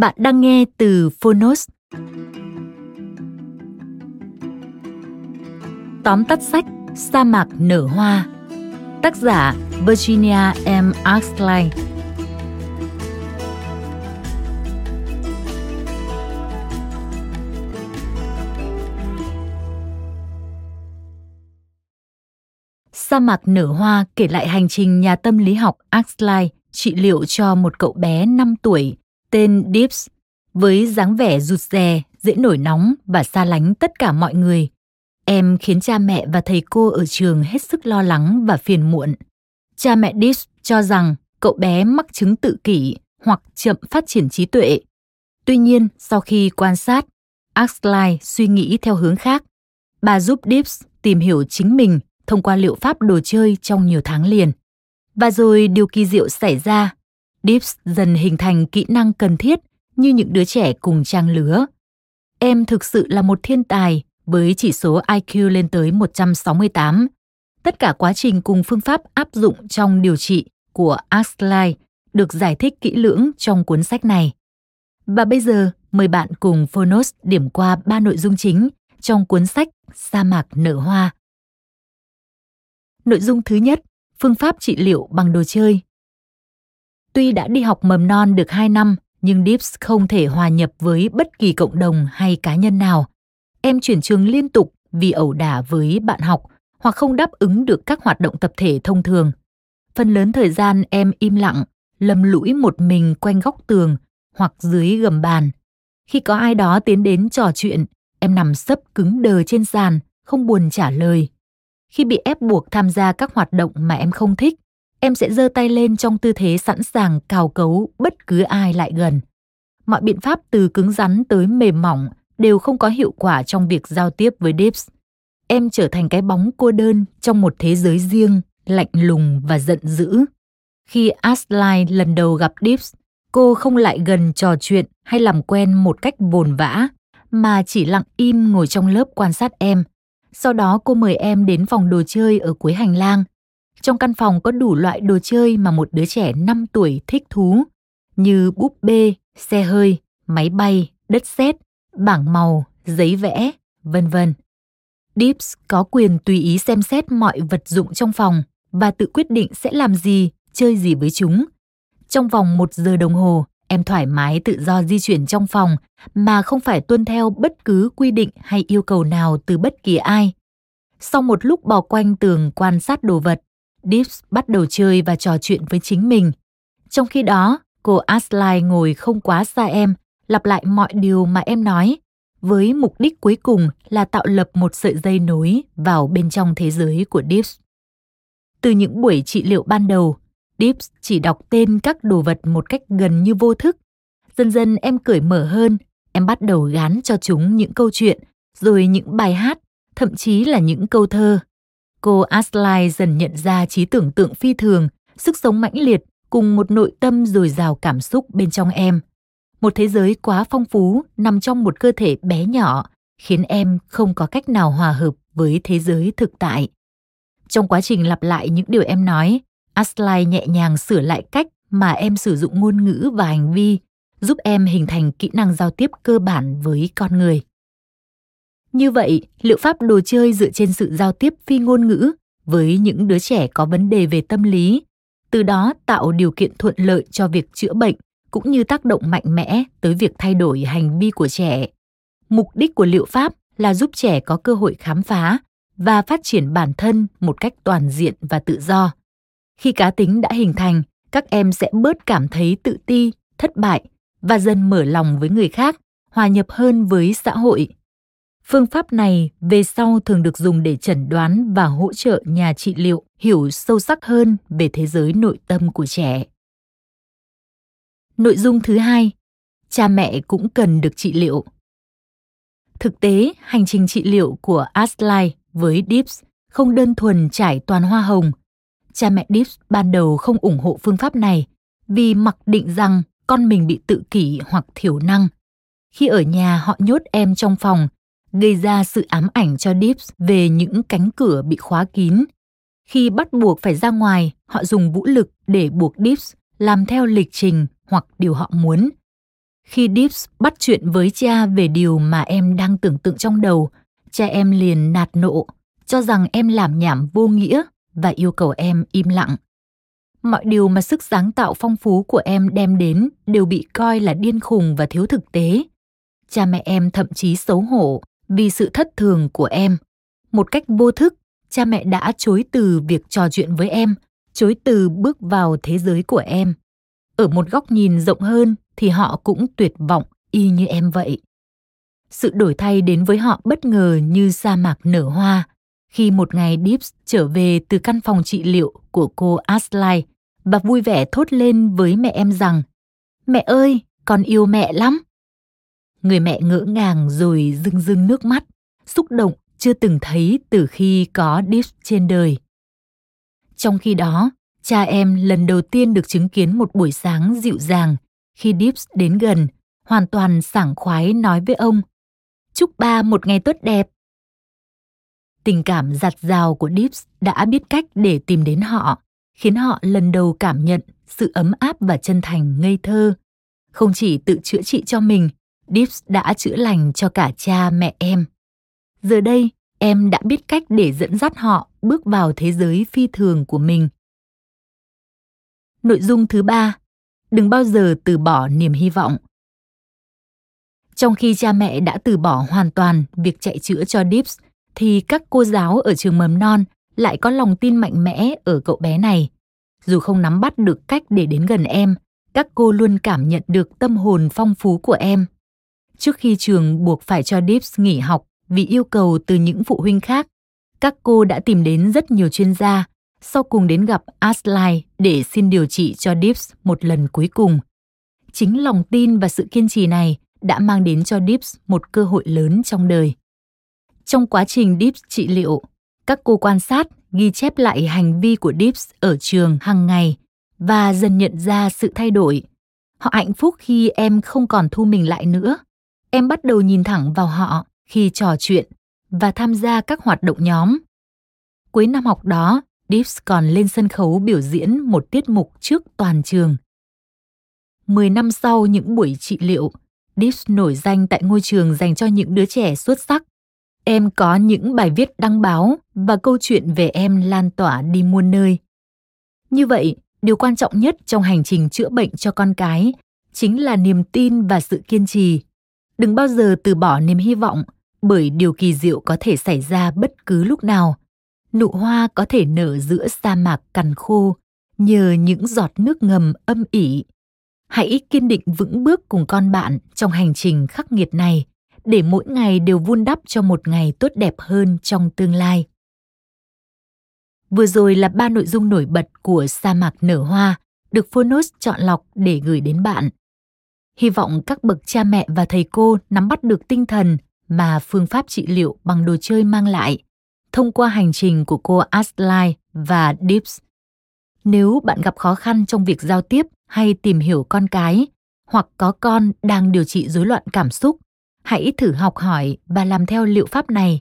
Bạn đang nghe từ Phonos. Tóm tắt sách, Sa mạc nở hoa Tác giả, Virginia M. Axley Sa mạc nở hoa kể lại hành trình nhà tâm lý học Axley trị liệu cho một cậu bé 5 tuổi tên Dips với dáng vẻ rụt rè, dễ nổi nóng và xa lánh tất cả mọi người. Em khiến cha mẹ và thầy cô ở trường hết sức lo lắng và phiền muộn. Cha mẹ Dips cho rằng cậu bé mắc chứng tự kỷ hoặc chậm phát triển trí tuệ. Tuy nhiên, sau khi quan sát, Axlai suy nghĩ theo hướng khác. Bà giúp Dips tìm hiểu chính mình thông qua liệu pháp đồ chơi trong nhiều tháng liền. Và rồi điều kỳ diệu xảy ra Dips dần hình thành kỹ năng cần thiết như những đứa trẻ cùng trang lứa. Em thực sự là một thiên tài với chỉ số IQ lên tới 168. Tất cả quá trình cùng phương pháp áp dụng trong điều trị của Axlai được giải thích kỹ lưỡng trong cuốn sách này. Và bây giờ, mời bạn cùng Phonos điểm qua ba nội dung chính trong cuốn sách Sa mạc nở hoa. Nội dung thứ nhất, phương pháp trị liệu bằng đồ chơi Tuy đã đi học mầm non được 2 năm, nhưng Dips không thể hòa nhập với bất kỳ cộng đồng hay cá nhân nào. Em chuyển trường liên tục vì ẩu đả với bạn học hoặc không đáp ứng được các hoạt động tập thể thông thường. Phần lớn thời gian em im lặng, lầm lũi một mình quanh góc tường hoặc dưới gầm bàn. Khi có ai đó tiến đến trò chuyện, em nằm sấp cứng đờ trên sàn, không buồn trả lời. Khi bị ép buộc tham gia các hoạt động mà em không thích, em sẽ giơ tay lên trong tư thế sẵn sàng cào cấu bất cứ ai lại gần. Mọi biện pháp từ cứng rắn tới mềm mỏng đều không có hiệu quả trong việc giao tiếp với Dips. Em trở thành cái bóng cô đơn trong một thế giới riêng, lạnh lùng và giận dữ. Khi Ashley lần đầu gặp Dips, cô không lại gần trò chuyện hay làm quen một cách bồn vã, mà chỉ lặng im ngồi trong lớp quan sát em. Sau đó cô mời em đến phòng đồ chơi ở cuối hành lang trong căn phòng có đủ loại đồ chơi mà một đứa trẻ 5 tuổi thích thú, như búp bê, xe hơi, máy bay, đất sét, bảng màu, giấy vẽ, vân vân. Dips có quyền tùy ý xem xét mọi vật dụng trong phòng và tự quyết định sẽ làm gì, chơi gì với chúng. Trong vòng một giờ đồng hồ, em thoải mái tự do di chuyển trong phòng mà không phải tuân theo bất cứ quy định hay yêu cầu nào từ bất kỳ ai. Sau một lúc bò quanh tường quan sát đồ vật, Dips bắt đầu chơi và trò chuyện với chính mình. Trong khi đó, cô Ashley ngồi không quá xa em, lặp lại mọi điều mà em nói, với mục đích cuối cùng là tạo lập một sợi dây nối vào bên trong thế giới của Dips. Từ những buổi trị liệu ban đầu, Dips chỉ đọc tên các đồ vật một cách gần như vô thức. Dần dần em cởi mở hơn, em bắt đầu gán cho chúng những câu chuyện, rồi những bài hát, thậm chí là những câu thơ Cô Aslai dần nhận ra trí tưởng tượng phi thường, sức sống mãnh liệt cùng một nội tâm dồi dào cảm xúc bên trong em. Một thế giới quá phong phú nằm trong một cơ thể bé nhỏ, khiến em không có cách nào hòa hợp với thế giới thực tại. Trong quá trình lặp lại những điều em nói, Aslai nhẹ nhàng sửa lại cách mà em sử dụng ngôn ngữ và hành vi, giúp em hình thành kỹ năng giao tiếp cơ bản với con người. Như vậy, liệu pháp đồ chơi dựa trên sự giao tiếp phi ngôn ngữ với những đứa trẻ có vấn đề về tâm lý, từ đó tạo điều kiện thuận lợi cho việc chữa bệnh cũng như tác động mạnh mẽ tới việc thay đổi hành vi của trẻ. Mục đích của liệu pháp là giúp trẻ có cơ hội khám phá và phát triển bản thân một cách toàn diện và tự do. Khi cá tính đã hình thành, các em sẽ bớt cảm thấy tự ti, thất bại và dần mở lòng với người khác, hòa nhập hơn với xã hội. Phương pháp này về sau thường được dùng để chẩn đoán và hỗ trợ nhà trị liệu hiểu sâu sắc hơn về thế giới nội tâm của trẻ. Nội dung thứ hai, cha mẹ cũng cần được trị liệu. Thực tế, hành trình trị liệu của Asli với Dips không đơn thuần trải toàn hoa hồng. Cha mẹ Dips ban đầu không ủng hộ phương pháp này vì mặc định rằng con mình bị tự kỷ hoặc thiểu năng. Khi ở nhà họ nhốt em trong phòng, gây ra sự ám ảnh cho Dips về những cánh cửa bị khóa kín. Khi bắt buộc phải ra ngoài, họ dùng vũ lực để buộc Dips làm theo lịch trình hoặc điều họ muốn. Khi Dips bắt chuyện với cha về điều mà em đang tưởng tượng trong đầu, cha em liền nạt nộ, cho rằng em làm nhảm vô nghĩa và yêu cầu em im lặng. Mọi điều mà sức sáng tạo phong phú của em đem đến đều bị coi là điên khùng và thiếu thực tế. Cha mẹ em thậm chí xấu hổ vì sự thất thường của em. Một cách vô thức, cha mẹ đã chối từ việc trò chuyện với em, chối từ bước vào thế giới của em. Ở một góc nhìn rộng hơn thì họ cũng tuyệt vọng y như em vậy. Sự đổi thay đến với họ bất ngờ như sa mạc nở hoa khi một ngày Dips trở về từ căn phòng trị liệu của cô Ashley và vui vẻ thốt lên với mẹ em rằng Mẹ ơi, con yêu mẹ lắm. Người mẹ ngỡ ngàng rồi rưng rưng nước mắt, xúc động chưa từng thấy từ khi có Dips trên đời. Trong khi đó, cha em lần đầu tiên được chứng kiến một buổi sáng dịu dàng khi Dips đến gần, hoàn toàn sảng khoái nói với ông Chúc ba một ngày tốt đẹp. Tình cảm giặt rào của Dips đã biết cách để tìm đến họ, khiến họ lần đầu cảm nhận sự ấm áp và chân thành ngây thơ. Không chỉ tự chữa trị cho mình, Dips đã chữa lành cho cả cha mẹ em. Giờ đây, em đã biết cách để dẫn dắt họ bước vào thế giới phi thường của mình. Nội dung thứ ba, đừng bao giờ từ bỏ niềm hy vọng. Trong khi cha mẹ đã từ bỏ hoàn toàn việc chạy chữa cho Dips, thì các cô giáo ở trường mầm non lại có lòng tin mạnh mẽ ở cậu bé này. Dù không nắm bắt được cách để đến gần em, các cô luôn cảm nhận được tâm hồn phong phú của em. Trước khi trường buộc phải cho Dips nghỉ học vì yêu cầu từ những phụ huynh khác, các cô đã tìm đến rất nhiều chuyên gia, sau cùng đến gặp Ashley để xin điều trị cho Dips một lần cuối cùng. Chính lòng tin và sự kiên trì này đã mang đến cho Dips một cơ hội lớn trong đời. Trong quá trình Dips trị liệu, các cô quan sát, ghi chép lại hành vi của Dips ở trường hàng ngày và dần nhận ra sự thay đổi. Họ hạnh phúc khi em không còn thu mình lại nữa. Em bắt đầu nhìn thẳng vào họ khi trò chuyện và tham gia các hoạt động nhóm. Cuối năm học đó, Dips còn lên sân khấu biểu diễn một tiết mục trước toàn trường. Mười năm sau những buổi trị liệu, Dips nổi danh tại ngôi trường dành cho những đứa trẻ xuất sắc. Em có những bài viết đăng báo và câu chuyện về em lan tỏa đi muôn nơi. Như vậy, điều quan trọng nhất trong hành trình chữa bệnh cho con cái chính là niềm tin và sự kiên trì. Đừng bao giờ từ bỏ niềm hy vọng, bởi điều kỳ diệu có thể xảy ra bất cứ lúc nào. Nụ hoa có thể nở giữa sa mạc cằn khô nhờ những giọt nước ngầm âm ỉ hãy kiên định vững bước cùng con bạn trong hành trình khắc nghiệt này để mỗi ngày đều vun đắp cho một ngày tốt đẹp hơn trong tương lai. Vừa rồi là ba nội dung nổi bật của sa mạc nở hoa được Phonos chọn lọc để gửi đến bạn. Hy vọng các bậc cha mẹ và thầy cô nắm bắt được tinh thần mà phương pháp trị liệu bằng đồ chơi mang lại thông qua hành trình của cô Ashley và Dips. Nếu bạn gặp khó khăn trong việc giao tiếp hay tìm hiểu con cái hoặc có con đang điều trị rối loạn cảm xúc, hãy thử học hỏi và làm theo liệu pháp này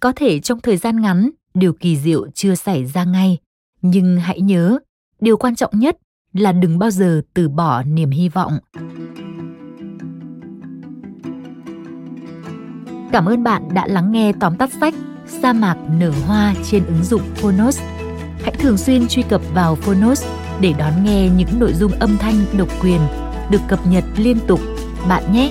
có thể trong thời gian ngắn, điều kỳ diệu chưa xảy ra ngay, nhưng hãy nhớ, điều quan trọng nhất là đừng bao giờ từ bỏ niềm hy vọng Cảm ơn bạn đã lắng nghe tóm tắt sách Sa mạc nở hoa trên ứng dụng Phonos. Hãy thường xuyên truy cập vào Phonos để đón nghe những nội dung âm thanh độc quyền được cập nhật liên tục bạn nhé.